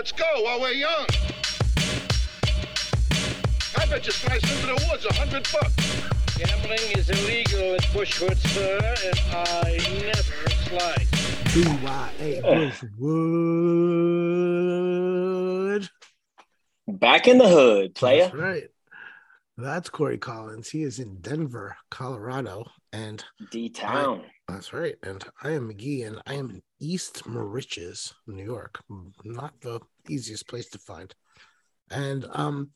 let's go while we're young. I bet you slice into the woods a hundred bucks. Gambling is illegal at Bushwood, sir, and I never slice. BYA Bushwood. Back in the hood, player. That's right. That's Cory Collins. He is in Denver, Colorado. And D Town. that's right. And I am Magee, and I am in East Moriches, New York. Not the easiest place to find. And um,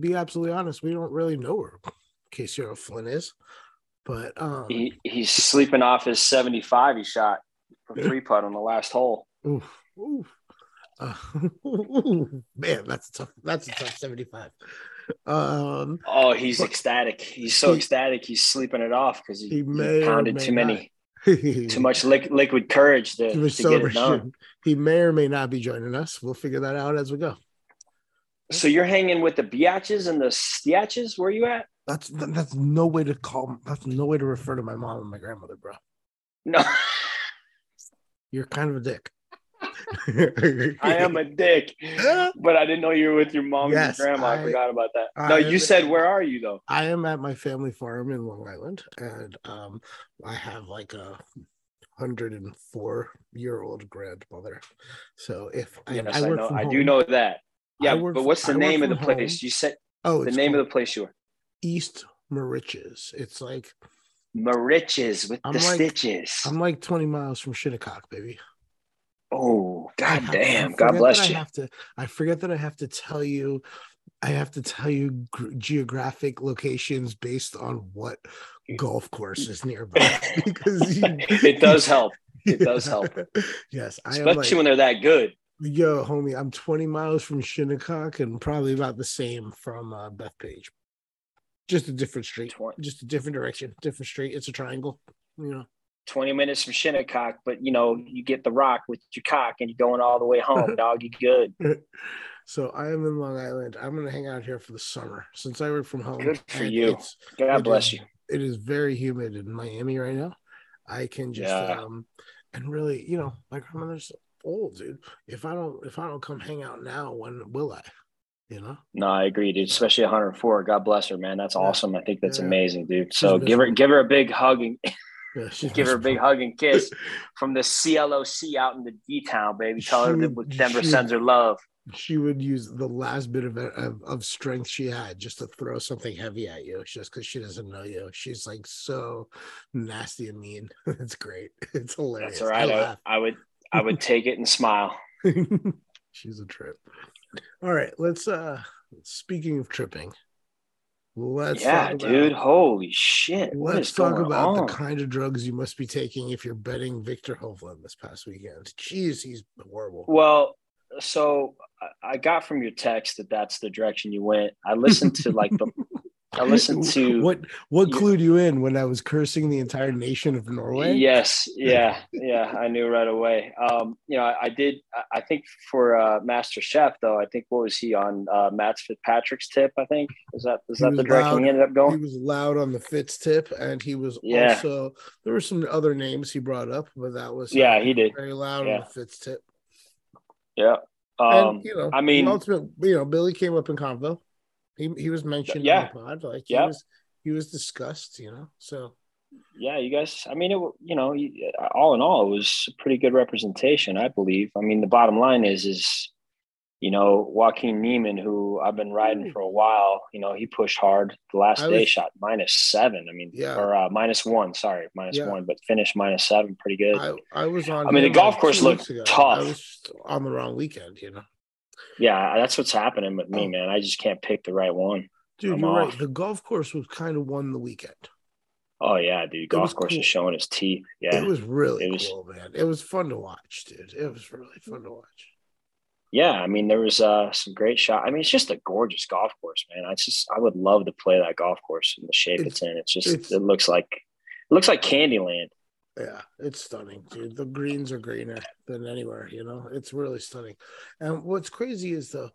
be absolutely honest, we don't really know where Casey Flynn is. But um, He he's sleeping off his 75 he shot for three putt on the last hole. Oof, oof. Uh, man, that's a tough. That's a tough seventy-five. Um, Oh, he's But- ecstatic. He's so He- ecstatic. He's sleeping it off because he, He he pounded too many, too much liq- liquid courage to, Too much to get it done. He may or may not be joining us. We'll figure that out as we go. So you're hanging with the biatches and the stiatches? Where you at? That's that's no way to call. That's no way to refer to my mom and my grandmother, bro. No, You're kind of a dick. I am a dick. But I didn't know you were with your mom Yes, and your grandma. I, I- forgot about that. I no, you said where are you though? I am at my family farm in Long Island, and um, I have like a hundred and four year old grandmother. So if I, Yes, I I, know. I home, do know that. Yeah, but what's the name of the from place? home. You said Oh, the name of the place you were. East Moriches. It's like Mariches with I'm the like- stitches. I'm like 20 miles from Shinnecock, baby. Oh, god have- damn. God bless I you. have to. I forget that I have to tell you. I have to tell you gr- geographic locations based on what golf course is nearby because you- it does help. It does help. Yes, I Especially like, when they're that good. yo, homie. I'm 20 miles from Shinnecock and probably about the same from uh, Bethpage. Just a different street, Twen- just a different direction, different street. It's a triangle, you know. 20 minutes from Shinnecock, but you know, you get the rock with your cock and you're going all the way home, dog. You good. So I am in Long Island. I'm gonna hang out here for the summer since I work from home. Good for you. God bless is- you. it is very humid in Miami right now. I can just Yeah. um and really, you know, my grandmother's old, dude. If I don't if I don't come hang out now, when will I? You know? No, I agree, dude. Especially 104. God bless her, man. That's Yeah. awesome. I think that's Yeah. amazing, dude. So give her give her a big hug and Yeah, give her a big hug and kiss from the CLOC out in the D town, baby. Tell her that Denver she sends her love. She would use the last bit of, of of strength she had just to throw something heavy at you, just because she doesn't know you. She's like so nasty and mean. It's great. It's hilarious. That's all right. I I. I would I would take it and smile. She's a trip. All right, let's uh speaking of tripping, let's yeah, talk about, dude. Holy shit. Let's talk about on? the kind of drugs you must be taking if you're betting Viktor Hovland this past weekend. Jeez, he's horrible. Well, so I- I got from your text that that's the direction you went. I listened to like the I listened to what what clued you in when I was cursing the entire nation of Norway? Yes, yeah, yeah. I knew right away. Um, you know, I, I did. I- think for uh, Master Chef, though, I think what was he on uh, Matt Fitzpatrick's tip? I think is that is He that the direction loud. he ended up going. He was loud on the Fitz tip, and he was Yeah. also there were some other names he brought up, but that was uh, Yeah, he did. very loud Yeah. on the Fitz tip. Yeah. and Um, you know, I mean- the ultimate, you know, Billy came up in convo. He he was mentioned Yeah. on the pod, like Yeah. he was he was discussed, you know. So yeah, you guys. I mean, it. You know, all in all, it was a pretty good representation, I believe. I mean, the bottom line is, is you know, Joaquin Niemann, who I've been riding for a while. You know, he pushed hard. The last day shot minus seven. I mean, Yeah. or uh, minus one. Sorry, minus Yeah. one, but finished minus seven. Pretty good. I I was on. I mean, the golf course looked ago. tough. I was on the wrong weekend, you know. Yeah, that's what's happening with me, Oh. man. I just can't pick the right one. Dude, I'm you're off. right. The golf course was kind of won the weekend. Oh yeah, dude. Golf course cool. is showing his teeth. Yeah. It was really It was- cool, man. It was fun to watch, dude. It was really fun to watch. yeah, I mean, there was uh, some great shot. I mean, it's just a gorgeous golf course, man. I just, I would love to play that golf course in the shape It's- it's, in. It's just, it's- it looks like, it looks like Candyland. Yeah, it's stunning, dude. The greens are greener than anywhere, you know. It's really stunning. And what's crazy is though,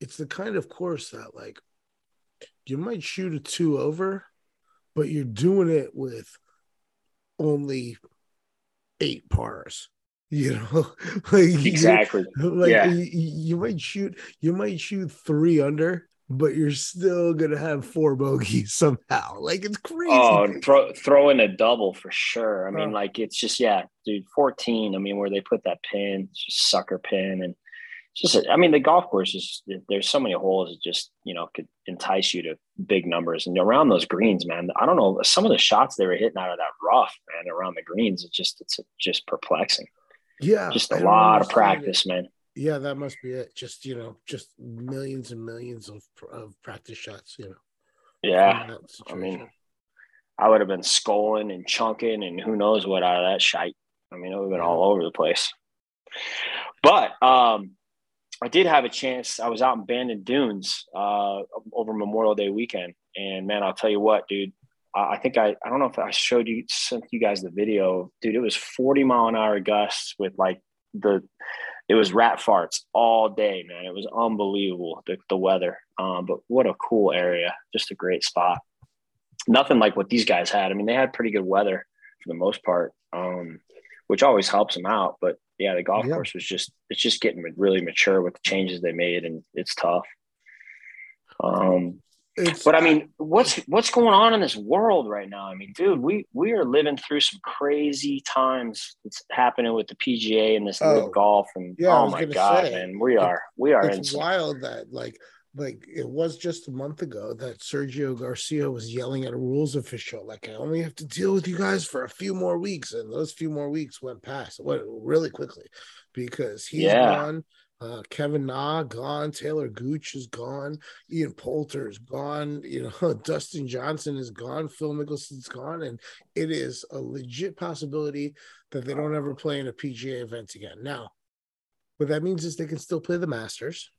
it's the kind of course that like you might shoot a two over, but you're doing it with only eight pars. You know, like Exactly. You, like Yeah. you, you might shoot, you might shoot three under, but you're still gonna have four bogeys somehow. Like it's crazy. Oh, throw throw in a double for sure. I mean, Oh. like it's just yeah, dude. Fourteen. I mean, where they put that pin, just sucker pin, and it's just. I mean, the golf course is there's so many holes that just you know could entice you to big numbers, and around those greens, man. I don't know some of the shots they were hitting out of that rough, man, around the greens. It's just it's just perplexing. yeah, Just a lot of understand it. practice, man. Yeah, that must be it. Just you know, just millions and millions of of practice shots. You know, Yeah, I mean. I would have been sculling and chunking and who knows what out of that shite. I mean, it would have been all over the place. But um, I did have a chance. I was out in Bandon Dunes uh, over Memorial Day weekend, and man, I'll tell you what, dude. I I think I I don't know if I showed you sent you guys the video, dude. It was forty mile an hour gusts with like the it was rat farts all day, man. It was unbelievable the, the weather. Um, but what a cool area, just a great spot. Nothing like what these guys had. I mean, they had pretty good weather for the most part, um, which always helps them out. But yeah, the golf Yeah. course was just it's just getting really mature with the changes they made, and it's tough. Um, It's, but I mean, what's what's going on in this world right now? I mean, dude, we we are living through some crazy times. It's happening with the PGA and this Oh, golf, and yeah, oh my god, say, man, we are we are in it's wild that like like it was just a month ago that Sergio Garcia was yelling at a rules official like I only have to deal with you guys for a few more weeks and those few more weeks went past went really quickly because he's Yeah. gone uh, Kevin Na gone Taylor Gooch is gone Ian Poulter is gone you know Dustin Johnson is gone Phil Mickelson's gone and it is a legit possibility that they don't ever play in a PGA event again. Now what that means is they can still play the Masters.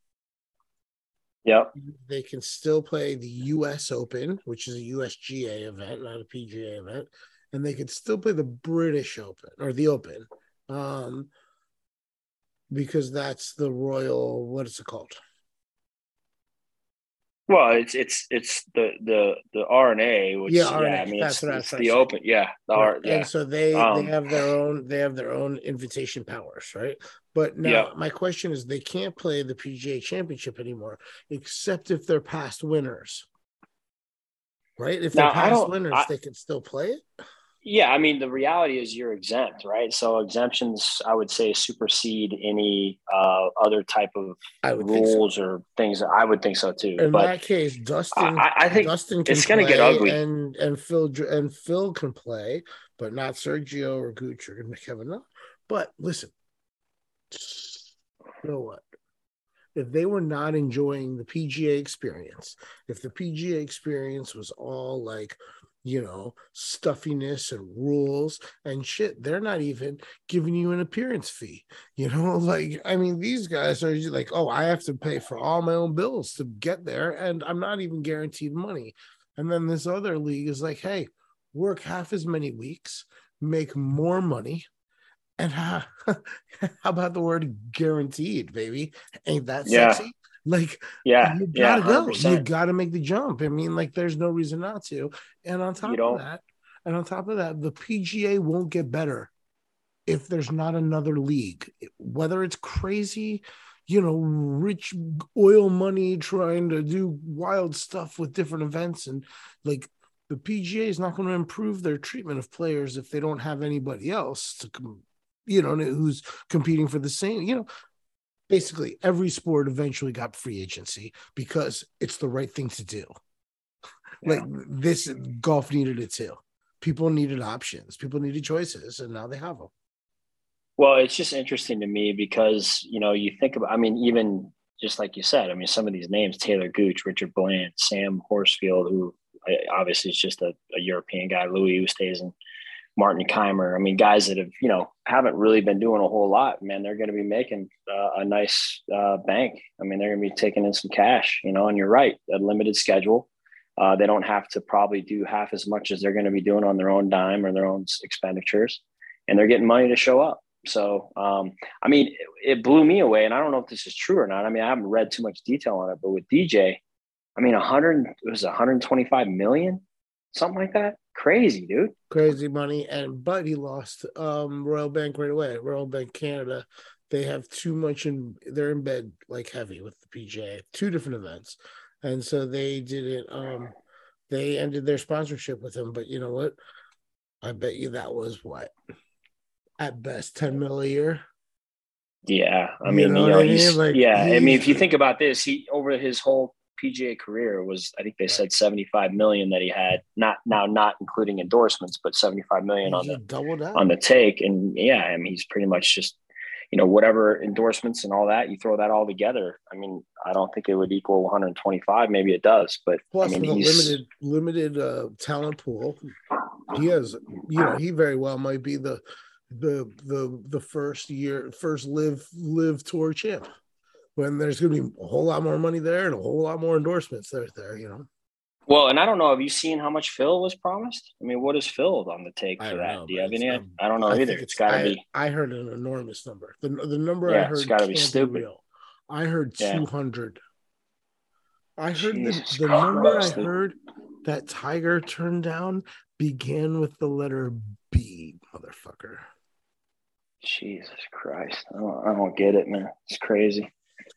Yep. they can still play the US Open, which is a USGA event, not a PGA event, and they can still play the British Open or the Open, um, because that's the Royal. What is it called? Well, it's it's it's the the the R&A, which Yeah, yeah, R&A. I mean, That's it's, it's the open, yeah, the R, yeah, And so they Um, they have their own they have their own invitation powers, right? But now Yeah. my question is, they can't play the PGA Championship anymore, except if they're past winners. Right? If they're Now, past winners, I- they can still play it. Yeah. I mean, the reality is you're exempt, right? So exemptions, I would say, supersede any uh, other type of think so. rules or things. I would think so too. in but that case, Dustin, I, I think Dustin can it's gonna get play ugly. and and Phil and Phil can play, but not Sergio or Gooch or Kevin. No. But listen, you know what? If they were not enjoying the PGA experience, if the PGA experience was all like, you know, stuffiness and rules and shit, they're not even giving you an appearance fee. You know, like I mean, these guys are like, oh, I have to pay for all my own bills to get there, and I'm not even guaranteed money. And then this other league is like, hey, work half as many weeks, make more money, and ha- how about the word guaranteed, baby? Ain't that Yeah. sexy? Like yeah, you gotta go. You gotta make the jump. I mean, like, there's no reason not to. And on top of that, and on top of that, the PGA won't get better if there's not another league. Whether it's crazy, you know, rich oil money trying to do wild stuff with different events, and like the PGA is not going to improve their treatment of players if they don't have anybody else to you know, who's competing for the same, you know basically every sport eventually got free agency because it's the right thing to do. Like this golf needed it too. People needed options, people needed choices, and now they have them. Well, it's just interesting to me because you know you think about. I mean, even just like you said, I mean, some of these names: Taylor Gooch, Richard Bland, Sam Horsfield, who obviously is just a, a European guy, Louis Oosthuizen, Martin Kaymer. I mean, guys that have you know haven't really been doing a whole lot. Man, they're going to be making uh, a nice uh, bank. I mean, they're going to be taking in some cash. You know, and you're right, a limited schedule. Uh, they don't have to probably do half as much as they're going to be doing on their own dime or their own expenditures, and they're getting money to show up. So, um, I mean, it, it blew me away, and I don't know if this is true or not. I mean, I haven't read too much detail on it, but with DJ, I mean, 100 it was 125 million something like that. Crazy, dude. Crazy money, and but he lost um Royal Bank right away. Royal Bank Canada, they have too much in. They're in bed like heavy with the PGA. Two different events, and so they didn't. Um, they ended their sponsorship with him. But you know what? I bet you that was what at best ten mil a year. Yeah, I You mean, know you know, I mean? Like, yeah. I mean, if you think about this, he over his whole PGA career was, I think they said seventy five million that he had. Not now, not including endorsements, but seventy five million He on the just doubled out. on the take. And yeah, I mean, he's pretty much just, you know, whatever endorsements and all that, you throw that all together. I mean, I don't think it would equal 125. Maybe it does, but Plus, I mean, with a he's limited limited uh, talent pool, he has you know he very well might be the the the the first year first LIV LIV tour champ when there's going to be a whole lot more money there and a whole lot more endorsements there there you know well. And I don't know. Have you seen how much Phil was promised? I mean, what is Phil on the take for that? know, Do you have any? um, I don't know I either. think It's got to be. I heard an enormous number the the number Yeah, I it's heard gotta be stupid. real. I heard Yeah. 200 I heard the, Jesus the number I heard that Tiger turned down began with the letter B, motherfucker. Jesus Christ! I don't, I don't get it, man. It's crazy.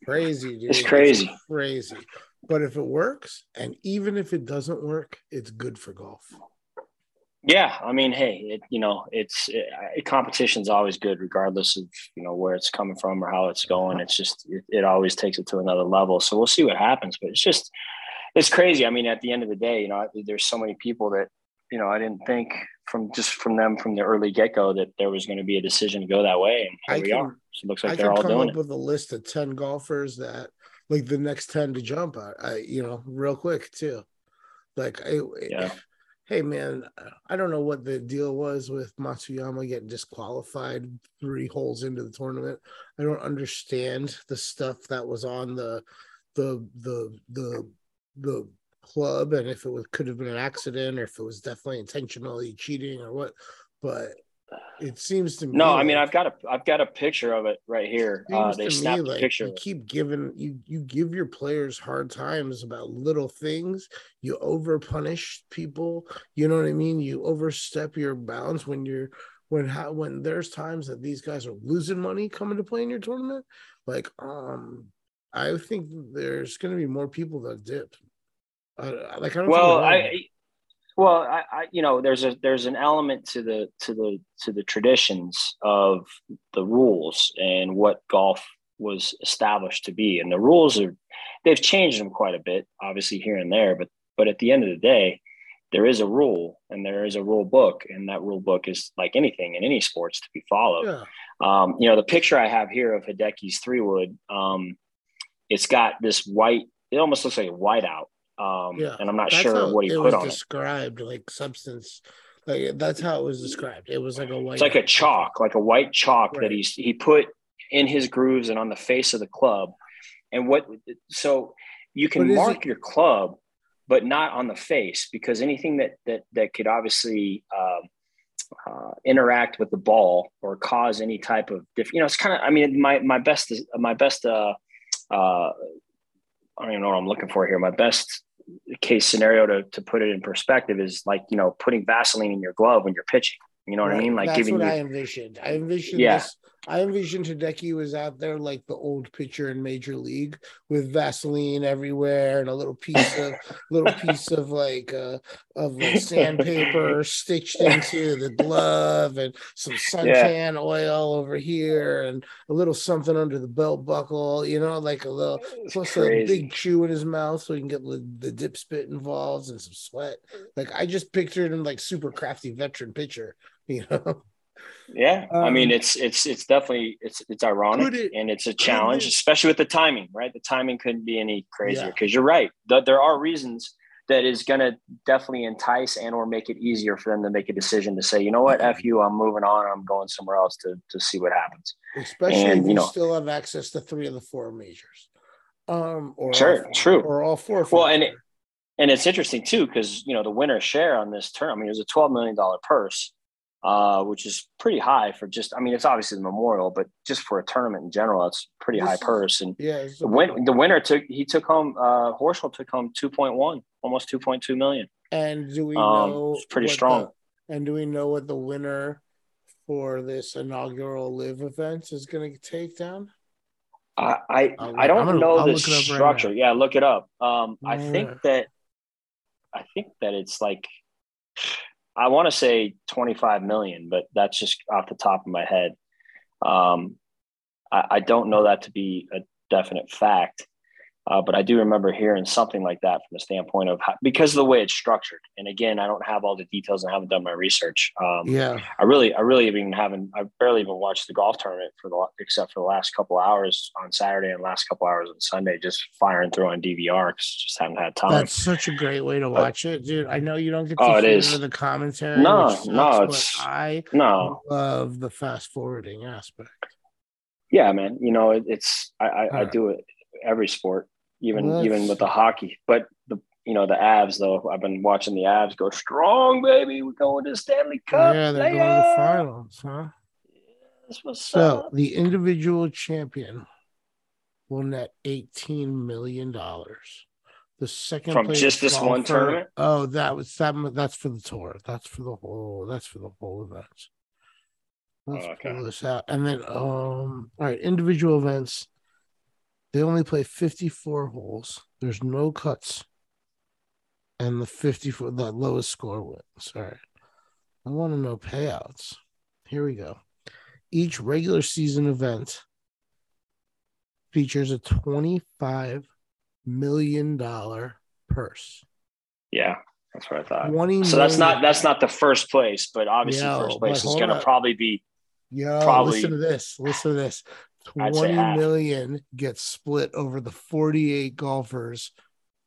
Crazy, dude. It's crazy. crazy. But if it works, and even if it doesn't work, it's good for golf. Yeah, I mean, hey, it, you know, it's it, competition's always good, regardless of you know where it's coming from or how it's going. It's just it, it always takes it to another level. So we'll see what happens. But it's just it's crazy. I mean, at the end of the day, you know, there's so many people that you know I didn't think from just from them from the early get go that there was going to be a decision to go that way, and here I we can- are. So it looks like could they're all come doing up it. with a list of 10 golfers that like the next 10 to jump at, I, you know, real quick too. Like, I, Yeah. hey man, I don't know what the deal was with Matsuyama getting disqualified three holes into the tournament. I don't understand the stuff that was on the, the, the, the, the club and if it was, could have been an accident or if it was definitely intentionally cheating or what, but it seems to me. No, I mean, I've got a I've got a picture of it right here. Uh, they snapped me a like picture. you keep giving you you give your players hard times about little things you over punish people you know what i mean you overstep your bounds when you're when how when there's times that these guys are losing money coming to play in your tournament like um i think there's going to be more people that dip uh, like i don't well i well I, I you know there's a there's an element to the to the to the traditions of the rules and what golf was established to be. And the rules are they've changed them quite a bit obviously here and there but but at the end of the day there is a rule and there is a rule book and that rule book is like anything in any sports to be followed. Yeah. Um, you know, the picture I have here of Hideki's three wood, um, it's got this white, it almost looks like a whiteout. Um, Yeah, and I'm not sure what he put on it. described like substance like that's how it was described it was like a white It's like a chalk, like a white chalk Right. that he's, he put in his grooves and on the face of the club. And what, so you can mark it- your club, but not on the face because anything that, that, that could obviously, um, uh, interact with the ball or cause any type of diff- you know it's kind of i mean my my best my best uh uh i don't even know what i'm looking for here my best case scenario to, to put it in perspective is like you know putting vaseline in your glove when you're pitching you know what i mean like that's giving what you I envisioned. I envisioned Yeah. this. I envisioned Hideki was out there like the old pitcher in Major League with Vaseline everywhere and a little piece of little piece of like uh of like sandpaper stitched into the glove and some suntan oil over here and a little something under the belt buckle, you know, like a little plus a big chew in his mouth so he can get the, the dip spit involved and some sweat. Like I just pictured him like super crafty veteran pitcher, you know. Yeah, I mean Um, it's it's it's definitely it's it's ironic it- and it's a challenge, it- especially with the timing, right? The timing couldn't be any crazier Yeah. because you're right. Th- there are reasons that is going to definitely entice and or make it easier for them to make a decision to say, you know what, f you, I'm moving on. I'm going somewhere else to to see what happens. especially And, if you you know- still have access to three of the four majors. Um, or Sure, true. or all four. Well, and matter. And it's interesting too because you know the winner share on this term. I mean, it was a twelve million dollar purse, uh, which is pretty high for just. I mean, it's obviously the memorial, but just for a tournament in general, it's pretty high This is- purse. And yeah, the win, the winner took he took home. Uh, Horschel took home two point one, almost two point two million. And do we Um, know it's pretty strong. the- and do we know what the winner for this inaugural LIV event is going to take down? I I, I don't gonna- know I'll the up right structure. yeah, look it up. Um, I think that I think that it's like I want to say 25 million, but that's just off the top of my head. Um, I, I don't know that to be a definite fact. Uh, but I do remember hearing something like that from the standpoint of how, because of the way it's structured. And again, I don't have all the details and I haven't done my research. Um, Yeah. I really, I really even haven't, I barely even watched the golf tournament for the, except for the last couple hours on Saturday and last couple hours on Sunday, just firing through on DVR because just haven't had time. That's such a great way to watch it, dude. I know you don't get to Oh, hear the commentary. No, sucks, no, it's- I no, love the fast forwarding aspect. yeah, man, you know, it, it's, I, I, I do it every sport, even, Let's- even with the hockey, but the, you know, the Avs though, I've been watching the Avs go strong, baby. We're going to Stanley Cup. yeah, they're going to the finals, huh? So up. the individual champion will net eighteen million dollars. The second From just this one golfer- tournament? Oh, that was that. That's for the tour. That's for the whole. That's for the whole event. Let's Oh, okay. pull this out, and then um. All right, individual events. They only play fifty-four holes. There's no cuts, and the fifty-four the lowest score wins. Right. I want to know payouts. Here we go. Each regular season event features a $25 million purse. Yeah, that's what I thought. 20 So that's not that's not the first place, but obviously Yo, first place is going to probably be Yo, probably- listen to this. Listen to this. I'd say Twenty half. million gets split over the 48 golfers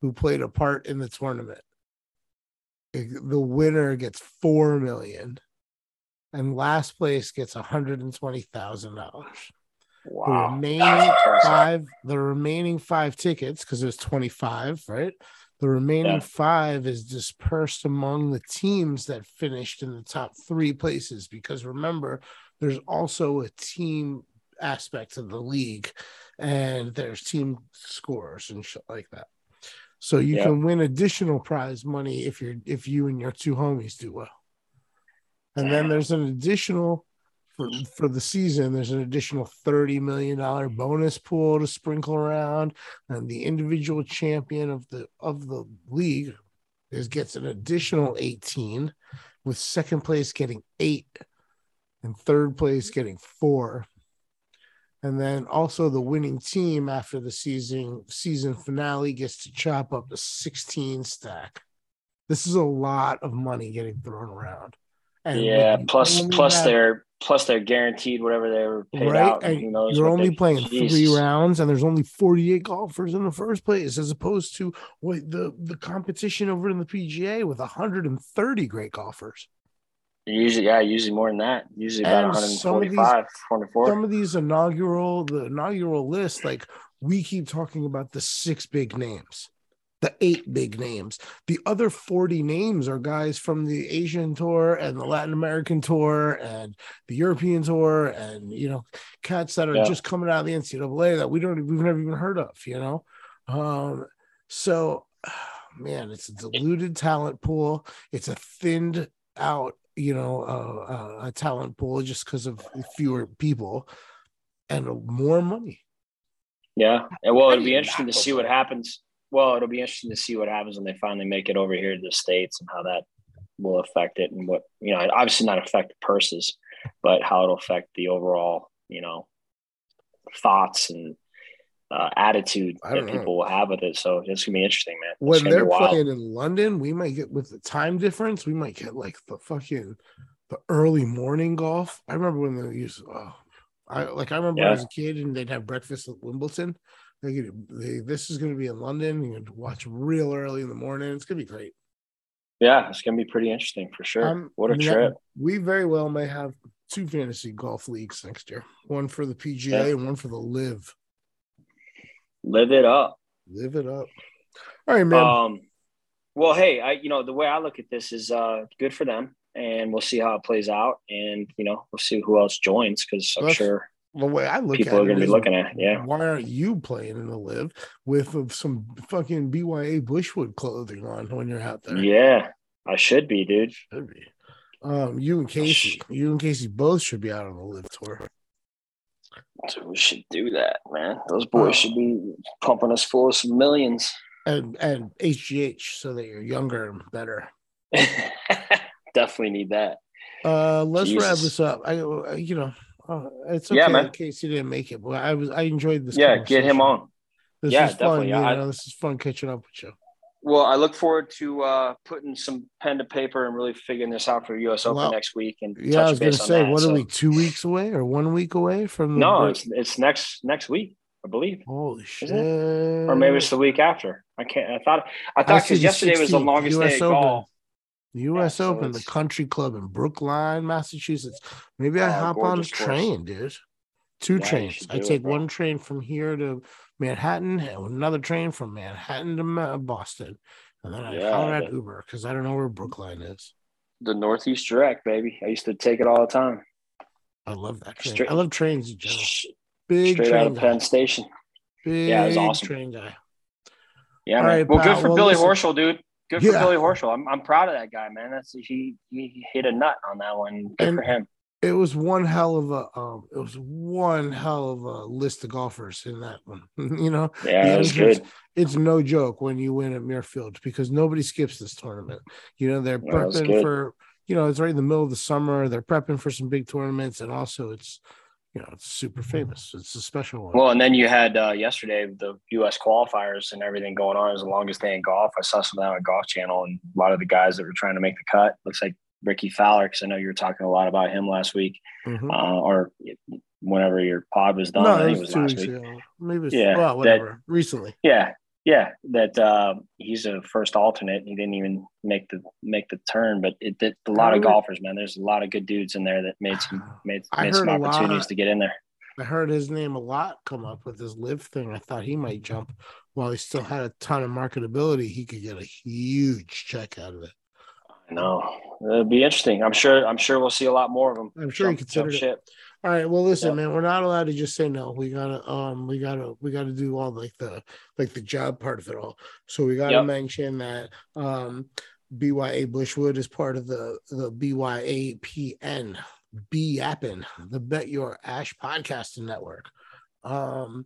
who played a part in the tournament. The winner gets 4 million and last place gets $120,000. The wow. remaining five, the remaining five tickets, because there's 25, right? The remaining Yeah. five is dispersed among the teams that finished in the top three places. Because remember, there's also a team aspect of the league, and there's team scores and shit like that. So you can win additional prize money if you're if you and your two homies do well. And then there's an additional for for the season. There's an additional thirty million dollar bonus pool to sprinkle around, and the individual champion of the of the league is gets an additional eighteen, with second place getting eight, and third place getting four. And then also the winning team after the season season finale gets to chop up a 16 stack. This is a lot of money getting thrown around. And yeah, plus plus have- their plus they're guaranteed whatever they were paid right, out. and you're only playing three rounds, and there's only 48 golfers in the first place, as opposed to what the the competition over in the PGA with 130 great golfers. Usually, yeah, usually more than that. Usually about And some of these- 145, 24. some of these inaugural the inaugural list like we keep talking about the six big names the eight big names the other 40 names are guys from the asian tour and the latin american tour and the european tour and you know cats that are Yeah. just coming out of the ncaa that we don't we've never even heard of you know um so man it's a diluted talent pool it's a thinned out you know uh, uh, a talent pool just because of fewer people and more money Yeah. And well, it'll be interesting to see what happens. Well, it'll be interesting to see what happens when they finally make it over here to the States and how that will affect it and what, you know, obviously not affect the purses, but how it'll affect the overall, you know, thoughts and uh, attitude that know. people will have with it. So it's going to be interesting, man. When gonna they're playing in london we might get with the time difference we might get like the fucking the early morning golf i remember when they used oh, i like i remember Yeah. was a kid and they'd have breakfast at wimbledon they, could- they this is going to be in london you can watch real early in the morning it's going to be great Yeah, it's going to be pretty interesting for sure. Um, what a that- trip. we very well may have two fantasy golf leagues next year one for the pga Yeah. and one for the LIV Live it up. live it up all right man Um, well, hey, I you know the way I look at this is uh good for them, and we'll see how it plays out, and you know we'll see who else joins because I'm Let's- sure the way I look people at are going it to be looking at. It. Yeah. why aren't you playing in the LIV with uh, some fucking BYA Bushwood clothing on when you're out there? Yeah. I should be, dude. Should be. Um, you and Casey, you and Casey both should be out on the LIV tour. So we should do that, man. Those boys Oh. should be pumping us full of some millions. And and HGH so that you're younger and better. Definitely need that. Uh, let's wrap this up. I, uh, you know, uh, it's okay Yeah, in case you didn't make it, but I was I enjoyed this. Yeah, get him on. This Yeah, is fun. definitely. You I- know, this is fun catching up with you. Well, I look forward to uh, putting some pen to paper and really figuring this out for US Open Well, next week. And Yeah, I was gonna say, that. what So- are we? Two weeks away or one week away from No, it's it's next next week, I believe, holy shit! Or maybe it's the week after. I can't. I thought I thought because yesterday was the longest US day of Open. golf. The U.S. so Open, the country club in Brookline, Massachusetts. Maybe I Oh, hop on a gorgeous course. train, dude. Two Yeah, trains. I do it, take one train from here to Manhattan and another train from Manhattan to Boston. And then I Yeah, at that- Uber because I don't know where Brookline is. The Northeast Direct, baby. I used to take it all the time. I love that train. Straight- I love trains in general. Big Straight train out of guy. Penn Station. Big Yeah, it was awesome. train guy. Yeah, All man. right, well, pal. good for Well, Billy listen- Horschel, dude. Good for Yeah. Billy Horschel. I'm, I'm proud of that guy, man. That's he he hit a nut on that one. Good And- for him. It was one hell of a um it was one hell of a list of golfers in that one. you know, Yeah, the it was good. it's no joke when you win at Muirfield because nobody skips this tournament. You know, they're Yeah, prepping for, you know, it's right in the middle of the summer. They're prepping for some big tournaments, and also it's, you know, it's super famous. It's a special one. Well, and then you had uh, yesterday the U.S. qualifiers and everything going on. It was the longest day in golf. I saw some of that on Golf Channel, and a lot of the guys that were trying to make the cut. Looks like Rickie Fowler, because I know you were talking a lot about him last week, Mhm. uh, or whenever your pod was done. no, I think it was was last week. ago. Maybe it's, Yeah, well, that- whatever. Recently. Yeah, yeah, that uh, he's a first alternate. He didn't even make the make the turn, but it did a lot of heard- golfers, man. There's a lot of good dudes in there that made some made, made some heard a lot opportunities of- to get in there. I heard his name a lot come up with his LIV thing. I thought he might jump while he still had a ton of marketability. He could get a huge check out of it. No, it'll be interesting. I'm sure. I'm sure we'll see a lot more of them. I'm sure you considered it. All right. Well, listen, Yep. man, we're not allowed to just say no. We gotta, um, we gotta, we gotta do all like the, like the job part of it all. So we gotta Yep. mention that, um, BYA Bushwood is part of the the BYAPN, BYAPN, the Bet Your Ash podcasting network. Um,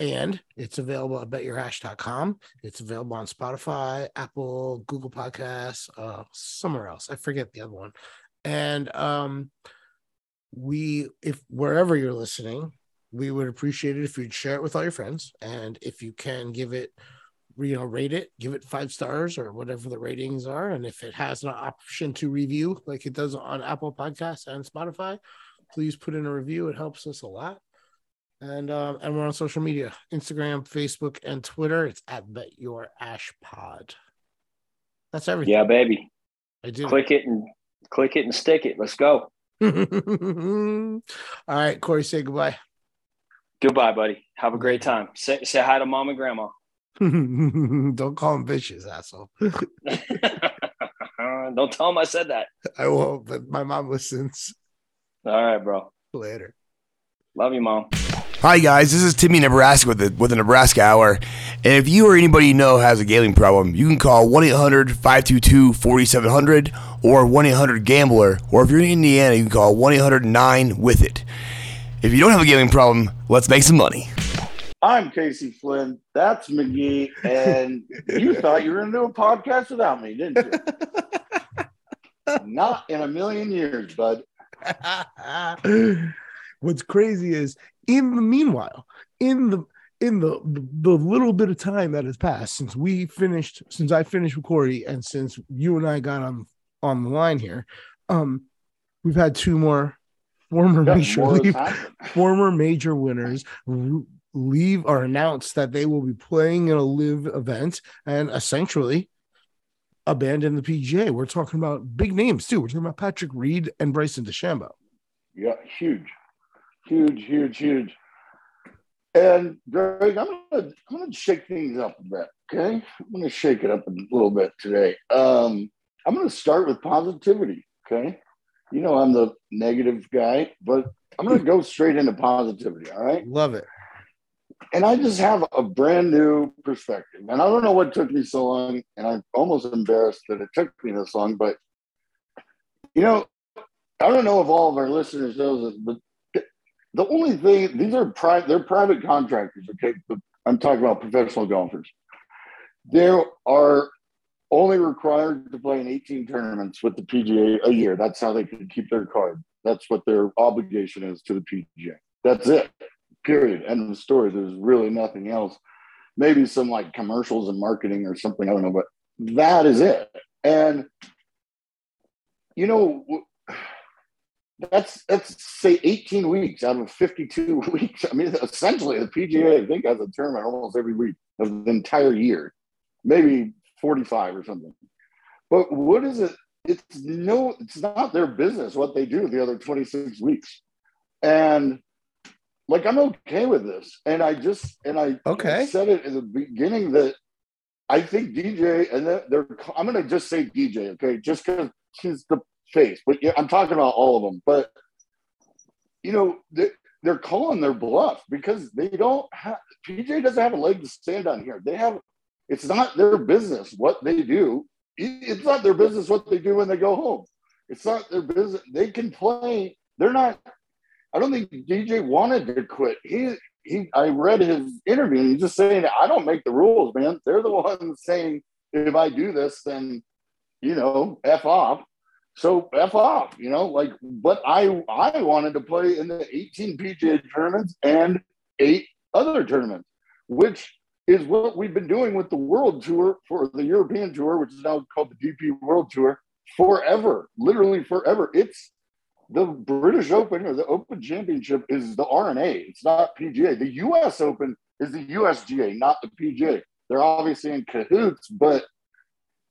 and it's available at betyourash.com. It's available on Spotify, Apple, Google Podcasts, uh, somewhere else. I forget the other one. And um, we if wherever you're listening we would appreciate it if you'd share it with all your friends and if you can give it you know rate it give it five stars or whatever the ratings are and if it has an option to review like it does on apple podcasts and spotify please put in a review it helps us a lot and um and we're on social media instagram facebook and twitter it's at bet your ash pod that's everything Yeah, baby. i do Click it and click it and stick it. Let's go. all right cory say goodbye Goodbye, buddy. Have a great time. Say say hi to mom and grandma. Don't call him bitches, asshole. Don't tell them I said that. I won't, but my mom listens All right, bro. later. Love you, mom. Hi guys, this is Timmy Nebraska with the, with the Nebraska Hour. And if you or anybody you know has a gambling problem, you can call 1-800-522-4700 or 1-800-GAMBLER. Or if you're in Indiana, you can call 1-800-9-WITH-IT. If you don't have a gambling problem, let's make some money. I'm Casey Flynn. That's Magee. And you thought you were going to do a podcast without me, didn't you? Not in a million years, bud. What's crazy is in the meanwhile, in the in the, the little bit of time that has passed since we finished, since I finished with Cory, and since you and I got on on the line here, um, we've had two more former major league former major winners leave or announce that they will be playing in a LIV event and essentially abandon the PGA. We're talking about big names too. We're talking about Patrick Reed and Bryson DeChambeau. Yeah, huge, huge, huge, huge. And Greg, I'm gonna I'm gonna shake things up a bit. Okay, I'm gonna shake it up a little bit today. Um, I'm gonna start with positivity. Okay, you know I'm the negative guy, but I'm going to go straight into positivity. All right. Love it. And I just have a brand new perspective. And I don't know what took me so long. And I'm almost embarrassed that it took me this long. But, you know, I don't know if all of our listeners know this, but the only thing, these are private, they're private contractors. Okay. But I'm talking about professional golfers. There are only required to play in 18 tournaments with the PGA a year. That's how they can keep their card. That's what their obligation is to the PGA. That's it. Period. End of story. There's really nothing else. Maybe some like commercials and marketing or something. I don't know, but that is it. And you know, that's that's say 18 weeks out of 52 weeks. I mean, essentially, the PGA I think has a tournament almost every week of the entire year, maybe 45 or something. But what is it? It's no, it's not their business what they do the other 26 weeks. And like I'm okay with this. And I just and I Okay. said it in the beginning that I think DJ and they're, they're I'm gonna just say DJ, okay, just because she's the face, but yeah, I'm talking about all of them. But you know, they, they're calling their bluff because they don't have PJ doesn't have a leg to stand on here. They have it's not their business what they do. It's not their business what they do when they go home. It's not their business. They can play. They're not. I don't think DJ wanted to quit. He he. I read his interview. He's just saying, "I don't make the rules, man. They're the ones saying if I do this, then you know, f off." So f off, you know, like. But I I wanted to play in the 18 PGA tournaments and eight other tournaments, which is what we've been doing with the World Tour for the European Tour, which is now called the DP World Tour, forever, literally forever. It's the British Open or the Open Championship is the R&A. It's not PGA. The US Open is the USGA, not the PGA. They're obviously in cahoots, but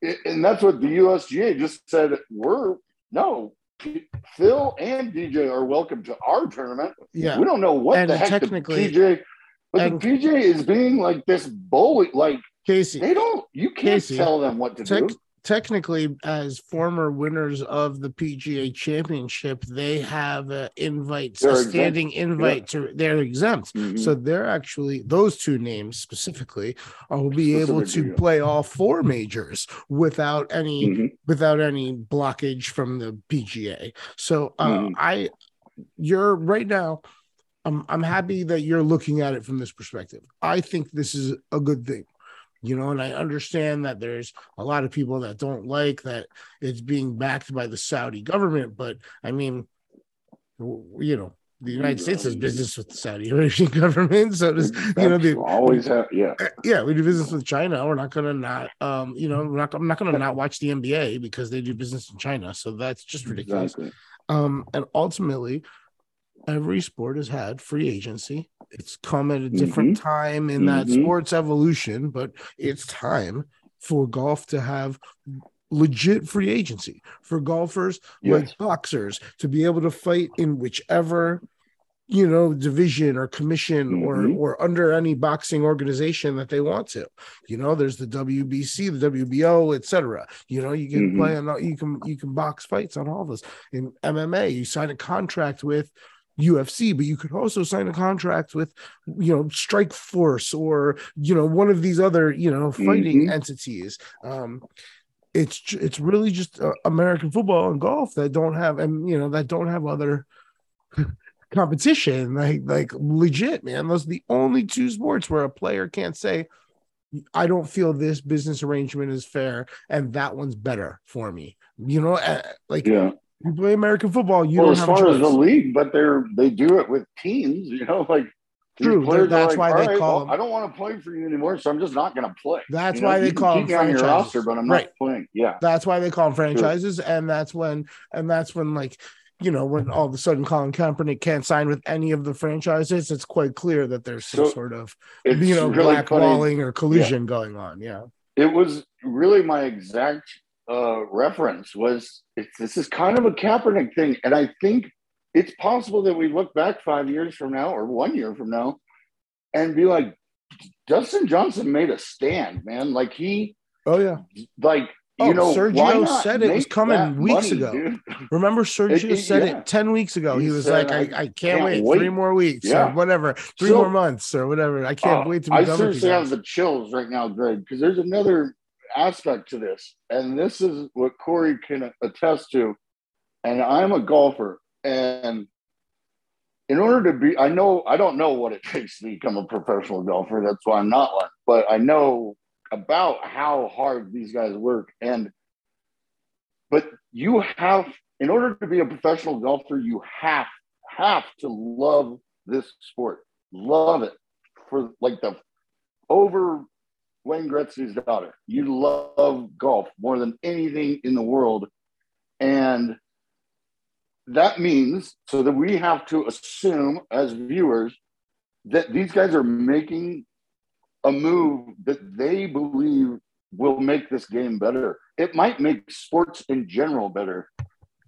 and that's what the USGA just said. We're no, Phil and DJ are welcome to our tournament. Yeah. We don't know what And the heck technically- the PJ, but and- the PJ is being like this bully. Like Casey. they don't, you can't Casey, tell them what to Tech, do. Technically, as former winners of the PGA Championship, they have an invite, They're a exempt. standing invite to. They're exempt, Mhm. so they're actually those two names specifically will be able to yeah. play all four majors without any Mhm. without any blockage from the PGA. So uh, Mhm. I, you're right now. I'm I'm happy that you're looking at it from this perspective. I think this is a good thing, you know, and I understand that there's a lot of people that don't like that it's being backed by the Saudi government, but I mean, you know, the United States does business with the Saudi Arabian government, so does you know That's the always have, yeah. yeah, we do business with China. We're not gonna not, um, you know, we're not. I'm not gonna not watch the NBA because they do business in China. So that's just ridiculous. Exactly. Um, and ultimately, every sport has had free agency. It's come at a different time in that Mhm. sports evolution, but it's time for golf to have legit free agency for golfers Yes. like boxers to be able to fight in whichever you know division or commission or Mhm. or under any boxing organization that they want to you know there's the wbc the wbo etc you know you can Mhm. play on you can you can box fights on all of this in mma you sign a contract with UFC, but you could also sign a contract with, you know, Strikeforce or you know one of these other you know fighting Mhm. entities. Um, it's it's really just uh, American football and golf that don't have and you know that don't have other competition like like legit man those are the only two sports where a player can't say I don't feel this business arrangement is fair and that one's better for me you know uh, like Yeah. You play American football you well, don't as far as the league, but they're they do it with teams. You know, like True, that's like, why they "All right, call well, I don't want to play for you anymore, so I'm just not going to play. That's You know, why they call keep them me your franchises. roster, but I'm Right. not playing. Yeah. That's why they call them franchises, and that's when and that's when like you know when all of a sudden Colin Kaepernick can't sign with any of the franchises. It's quite clear that there's some So, sort of you know really funny. blackballing or collusion going on. Yeah, it was really my exact uh, reference was it's, this is kind of a Kaepernick thing, and I think it's possible that we look back five years from now or one year from now and be like, Dustin Johnson made a stand, man. Like he, oh yeah, like Oh, you know, Sergio said it was coming weeks money, ago. dude? Remember, Sergio it- said yeah. it 10 weeks ago. He, He was said, like, I, "I can't, can't wait, wait." three more weeks Yeah. or whatever, three So- more months or whatever. I can't Oh, wait to be I done seriously have the chills right now, Greg, because there's another aspect to this, and this is what Cory can attest to. And I'm a golfer, and in order to be, I know I don't know what it takes to become a professional golfer. That's why I'm not one, but I know about how hard these guys work, and but you have, in order to be a professional golfer, you have have to love this sport, love it for like the over Wayne Gretzky's daughter. You love golf more than anything in the world. And that means so that we have to assume as viewers that these guys are making a move that they believe will make this game better. It might make sports in general better.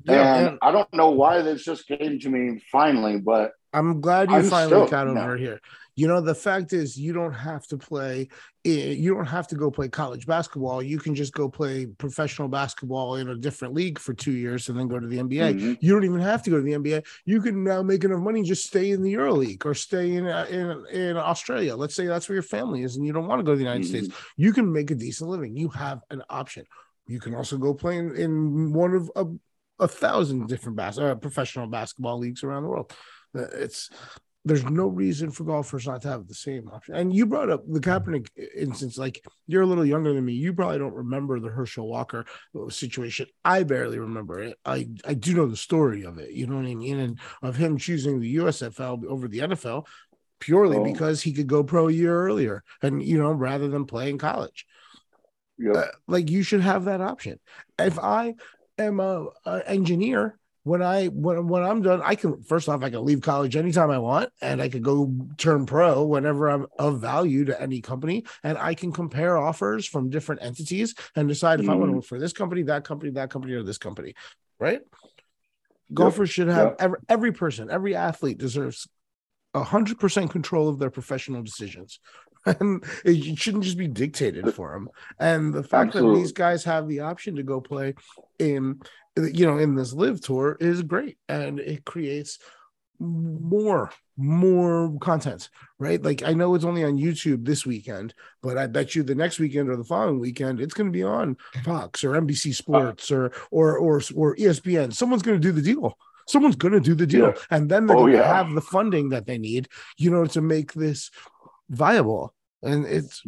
Yeah, and man. I don't know why this just came to me finally, but I'm glad you I'm finally got over here. You know, the fact is, you don't have to play. eh, You don't have to go play college basketball. You can just go play professional basketball in a different league for two years and then go to the NBA. Mhm. You don't even have to go to the NBA. You can now make enough money just stay in the EuroLeague or stay in uh, in in Australia. Let's say that's where your family is and you don't want to go to the United Mhm. States. You can make a decent living. You have an option. You can also go play in, in one of a, a thousand different bas- uh, professional basketball leagues around the world. It's there's no reason for golfers not to have the same option. And you brought up the Kaepernick instance. Like you're a little younger than me. You probably don't remember the Herschel Walker situation. I barely remember it. I I do know the story of it. You know what I mean? And of him choosing the USFL over the NFL purely Oh. because he could go pro a year earlier, and you know rather than play in college Yep. uh, like you should have that option. If I am a, a engineer, when I when when I'm done, I can first off I can leave college anytime I want, and I could go turn pro whenever I'm of value to any company, and I can compare offers from different entities and decide if I want to Mhm. work for this company, that company, that company, or this company, right? Golfers should have Yep. every, every person, every athlete deserves hundred percent control of their professional decisions, and it shouldn't just be dictated for them. And the fact that these guys have the option to go play in, you know, in this LIV tour is great, and it creates more more content right like i know it's only on youtube this weekend but i bet you the next weekend or the following weekend it's going to be on fox or nbc sports or or or or espn someone's going to do the deal someone's going to do the deal Yeah. and then they're Oh, going to yeah. have the funding that they need you know to make this viable and it's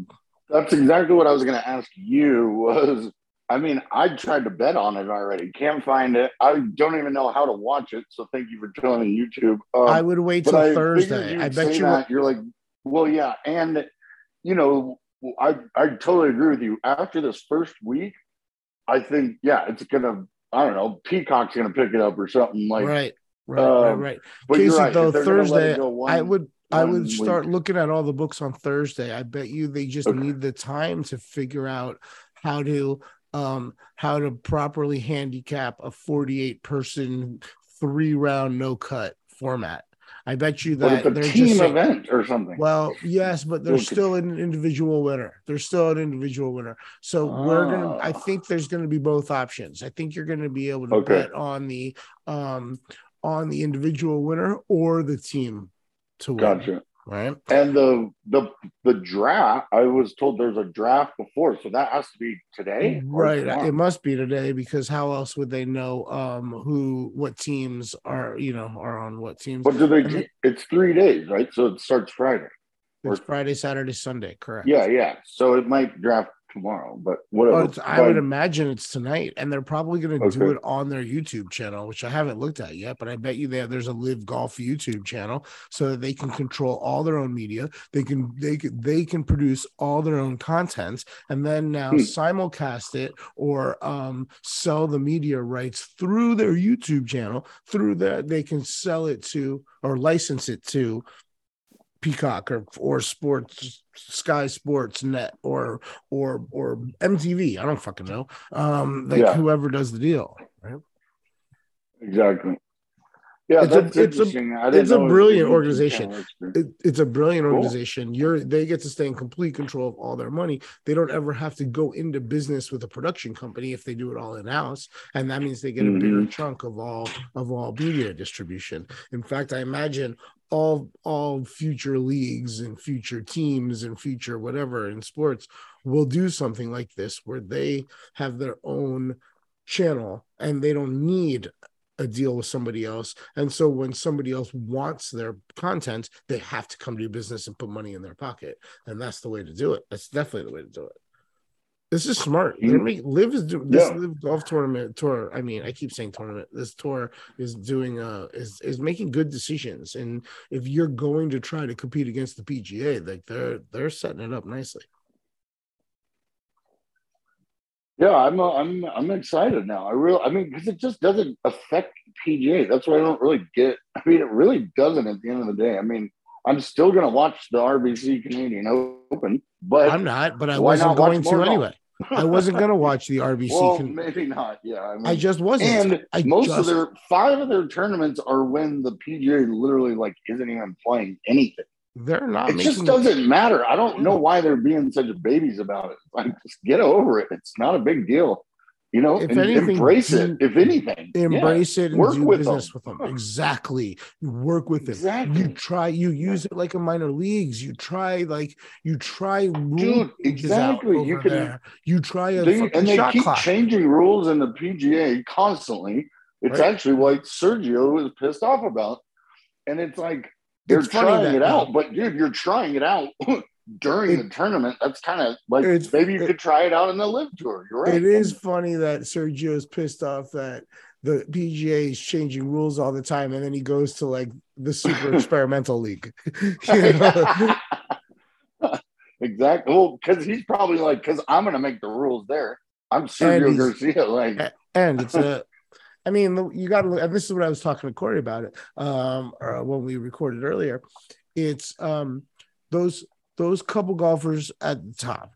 That's exactly what I was going to ask you. Was I mean, I tried to bet on it already. Can't find it. I don't even know how to watch it. So thank you for telling me YouTube. Um, i would wait till I thursday i bet you that. you're like, well, yeah, and you know, I I totally agree with you. After this first week, I think yeah, it's gonna. I don't know. Peacock's gonna pick it up or something like. right right right um, right But you're Casey, right. though, if they're gonna let it Thursday, one- I would I would start week. looking at all the books on Thursday. I bet you they just Okay. need the time to figure out how to um how to properly handicap a 48 person three round no cut format. I bet you that they're team just saying- event or something. well, yes, but there's still an individual winner. There's still an individual winner. So we're gonna. I Ah. think there's gonna be both options. I think you're gonna be able to Okay. bet on the um on the individual winner or the team to win. Gotcha. Right. And the the the draft, I was told there's a draft before, so that has to be today. Right. tomorrow? It must be today because how else would they know um who what teams are you know are on what teams? But do they? It's three days, right? So it starts Friday. It's Friday, Saturday, Sunday, correct? Yeah, yeah. So it might draft tomorrow, but Oh, whatever. it's, I would imagine it's tonight, and they're probably going to do it on their YouTube channel, which I haven't looked at yet. But I bet you there there's a LIV Golf YouTube channel, so that they can control all their own media. They can they can they can produce all their own content, and then now Hmm. simulcast it or um, sell the media rights through their YouTube channel. Through that, they can sell it to or license it to Peacock or or Sports Sky Sports Net or or or MTV. I don't fucking know. Um, like Yeah. whoever does the deal, right? exactly. Yeah, It's a- it's a- interesting. It's a brilliant organization. it, it's a brilliant Cool. organization. You're they get to stay in complete control of all their money. They don't ever have to go into business with a production company if they do it all in house, and that means they get a bigger Mhm. chunk of all of all media distribution. In fact, I imagine all all future leagues and future teams and future whatever in sports will do something like this where they have their own channel and they don't need a deal with somebody else. And so when somebody else wants their content, they have to come to your business and put money in their pocket. And that's the way to do it. That's definitely the way to do it. This is smart. Mm. make, LIV is doing this Yeah. LIV golf tournament tour. I mean, I keep saying tournament. This tour is doing uh is is making good decisions. And if you're going to try to compete against the PGA, like they're they're setting it up nicely. Yeah, I'm uh, I'm I'm excited now. I really, I mean, because it just doesn't affect PGA. That's why I don't really get. I mean, it really doesn't. At the end of the day, I mean, I'm still gonna watch the RBC Canadian Open, but I'm not, but I wasn't going to anyway. I wasn't going to watch the RBC. well, con- maybe not. Yeah, I, mean, I just wasn't. and I most just, of their five of their tournaments are when the PGA literally like isn't even playing anything. they're not it just doesn't matter. I don't know why they're being such babies about it. Like, just get over it. It's not a big deal. You know, If anything, embrace it. If anything, Yeah, embrace it and Work do with business them. with them. Exactly. You work with them. exactly. You try, you use it like a minor leagues. You try like you try rule Dude, out exactly. You over can- there. You try a They- and they keep clock. changing rules in the PGA constantly. It's Right. actually what Sergio is pissed off about. And it's like they're It's trying it out, but dude, you're trying it out during It- the tournament. That's kind of like It's- maybe you it- could try it out in the LIV tour. You're right. It is funny that Sergio's pissed off that the PGA is changing rules all the time, and then he goes to like the super experimental league. Exactly. Well, because he's probably like, because I'm going to make the rules there. I'm Sergio Garcia. Like, and it's a i mean you got to and this is what i was talking to Cory about it um or when we recorded earlier it's um those those couple golfers at the top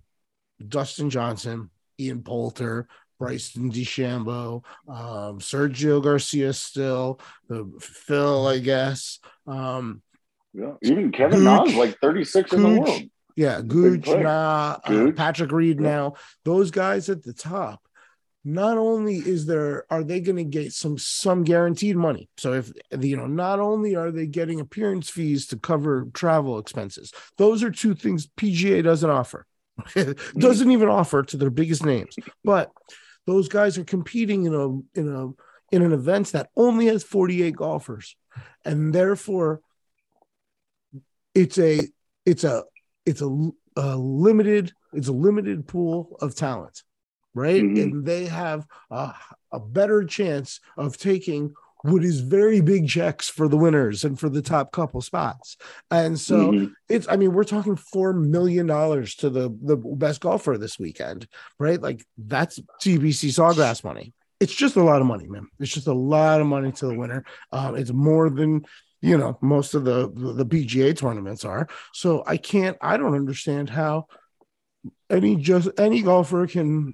dustin johnson ian poulter Bryson DeChambeau, um, Sergio Garcia still, the Phil, I guess. Um, yeah. even Kevin Gooch- Na's like 36 in the world. Yeah, Gooch, now, uh, Patrick Reed Yeah. now, those guys at the top. Not only is there are they going to get some some guaranteed money. So if you know, not only are they getting appearance fees to cover travel expenses, those are two things PGA doesn't offer. doesn't even offer to their biggest names. But those guys are competing in a in a in an event that only has 48 golfers. And therefore it's a it's a it's a, a limited it's a limited pool of talent right? Mhm. and they have a, a better chance of taking what is very big checks for the winners and for the top couple spots. And so Mhm. it's i mean we're talking four million dollars to the the best golfer this weekend right? Like that's TPC Sawgrass money. It's just a lot of money man. It's just a lot of money to the winner. Um, it's more than you know most of the the pga tournaments are. So i can't i don't understand how any just any golfer can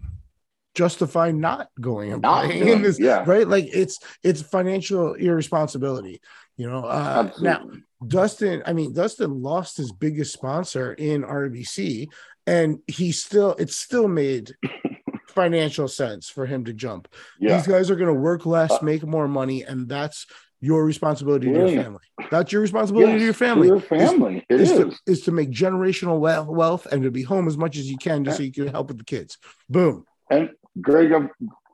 justify not going and Not playing doing in this yeah. right like it's it's financial irresponsibility you know uh now Dustin, I mean, Dustin lost his biggest sponsor in RBC, and he still, it still made financial sense for him to jump. yeah. These guys are going to work less, Uh, make more money, and that's your responsibility to your family. That's your responsibility to your Yes, family. Your family. It is, is. to, is to make generational wealth, wealth and to be home as much as you can just so you can help with the kids. Boom. And Greg, I'm,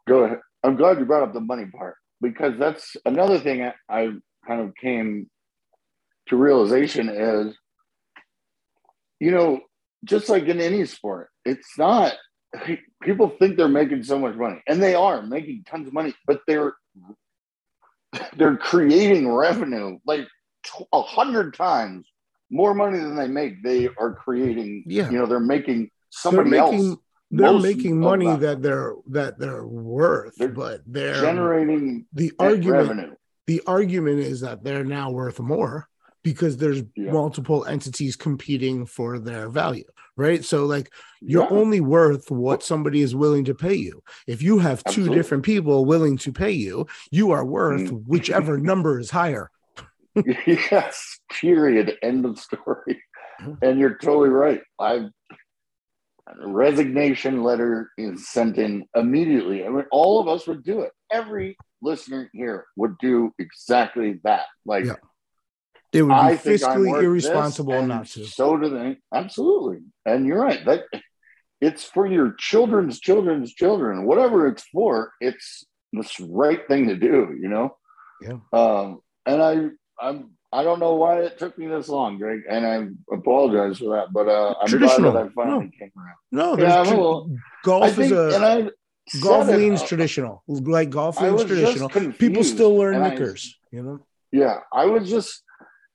go ahead. I'm glad you brought up the money part because that's another thing I, I kind of came to realization is, you know, just like in any sport, it's not. People think they're making so much money, and they are making tons of money, but they're they're creating revenue like a hundred times more money than they make. They are creating. Yeah. you know, they're making They're somebody making else they're most making money that. they're that they're worth, They're but they're generating the argument revenue. the argument is that they're now worth more because there's Yeah. multiple entities competing for their value, right? So like you're Yeah. only worth what somebody is willing to pay you. If you have two Absolutely. different people willing to pay you, you are worth Mm. whichever number is higher. yes, period. End of story. And you're totally right. I resignation letter is sent in immediately. I mean, all of us would do it. Every listener here would do exactly that. Like Yeah. It would be I fiscally irresponsible not to. So do they. Absolutely. And you're right. That it's for your children's children's children. Whatever it's for, it's the right thing to do, you know? Yeah. Um, and I I'm I don't know why it took me this long, Greg, and I apologize for that, but uh, I'm Traditional. glad that I finally came around. No, Yeah, there's I'm a tra- little- golf I think, is and a I golf leans traditional. Like golf leans traditional. People still wear and I- knickers, you know. Yeah, I was just,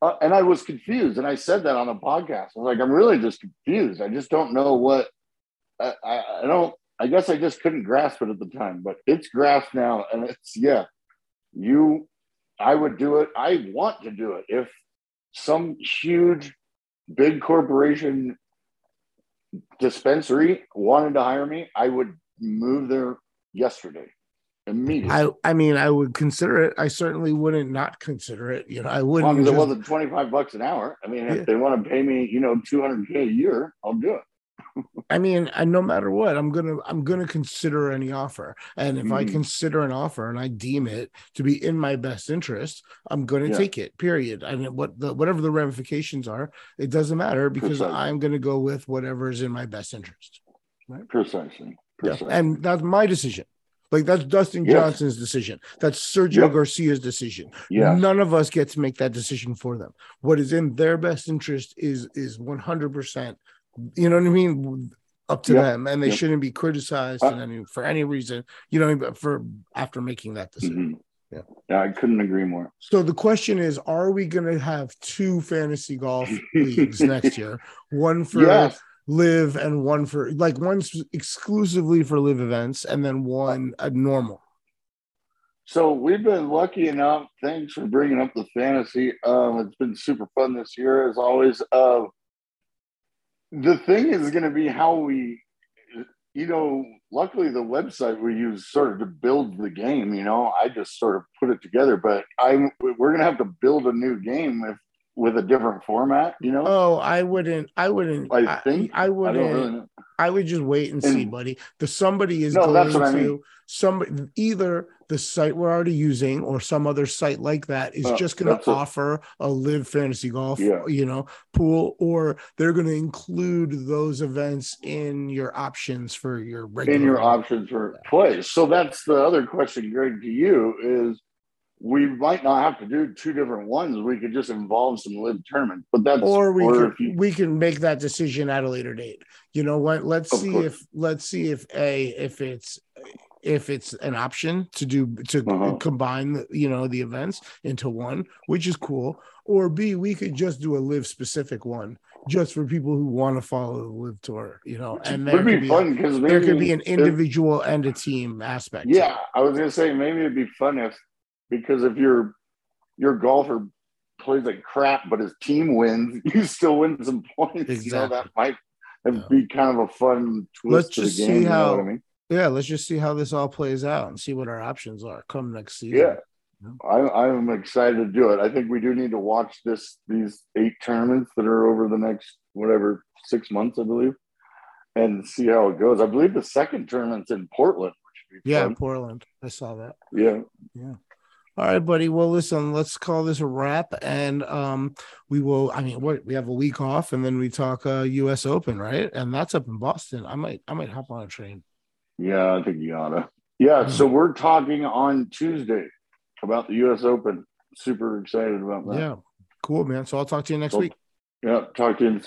uh, and I was confused, and I said that on a podcast. I was like, I'm really just confused. I just don't know what. I, I, I don't. I guess I just couldn't grasp it at the time, but it's grasped now, and it's yeah. You, I would do it. I want to do it if some huge, big corporation dispensary wanted to hire me. I would move there yesterday, immediately. I I mean, I would consider it. I certainly wouldn't not consider it. You know, I wouldn't. As long as it wasn't 25 bucks an hour. I mean, Yeah. if they want to pay me, you know, 200K a year, I'll do it. I mean, I, no matter what, I'm gonna I'm gonna consider any offer, and if I Mhm. consider an offer and I deem it to be in my best interest, I'm gonna Yeah. take it. Period. And what the whatever the ramifications are, it doesn't matter because Precisely. I'm gonna go with whatever is in my best interest. Right? Precisely. Yeah. Precisely. And that's my decision. Like that's Dustin Yes. Johnson's decision. That's Sergio Yep. Garcia's decision. yeah. None of us get to make that decision for them. What is in their best interest is is 100%, you know what I mean, up to Yep. them and they Yep. shouldn't be criticized Uh, any, for any reason, you know, for after making that decision. Mhm. Yeah. Yeah, I couldn't agree more. So the question is, are we going to have two fantasy golf leagues next year? One for Yes. LIV and one for like one exclusively for LIV events and then one a normal. So we've been lucky enough. Thanks for bringing up the fantasy. Um, it's been super fun this year, as always. Uh, the thing is going to be how we, you know, luckily the website we use sort of to build the game. You know, I just sort of put it together, but I'm we're going to have to build a new game if with a different format. You know, Oh, I wouldn't. I wouldn't. I think I, I wouldn't. don't really. I would just wait and see, buddy. The somebody is No, going that's what I to mean. somebody either the site we're already using or some other site like that is Uh, just going to offer a LIV fantasy golf, Yeah. you know, pool, or they're going to include those events in your options for your regular. in your options for play. So that's the other question, Greg, to you is we might not have to do two different ones. We could just involve some LIV tournaments, but that's or we or can you, we can make that decision at a later date. You know what? Let's see course. if let's see if a if it's if it's an option to do to Uh-huh. combine the, you know the events into one, which is cool. Or B, we could just do a LIV specific one just for people who want to follow the LIV tour. You know, and there could be fun because there could be an if- individual and a team aspect. Yeah, I was gonna say maybe it'd be fun if because if your your golfer plays like crap, but his team wins, you still win some points. You know Exactly. that might Yeah. be kind of a fun twist Let's to the just game. see you know how- I mean? Yeah, let's just see how this all plays out and see what our options are come next season. Yeah. I, I'm excited to do it. I think we do need to watch this these eight tournaments that are over the next whatever six months, I believe, and see how it goes. I believe the second tournament's in Portland, which Yeah, fun. Portland. I saw that. Yeah, yeah. All right, buddy. Well, listen, let's call this a wrap, and um, we will. I mean, what we have a week off, and then we talk uh, U.S. Open, right? And that's up in Boston. I might, I might hop on a train. Yeah, I think you oughta. Yeah, Hmm. so we're talking on Tuesday about the U.S. Open. Super excited about that. Yeah, cool, man. So I'll talk to you next week. Yeah, talk to you in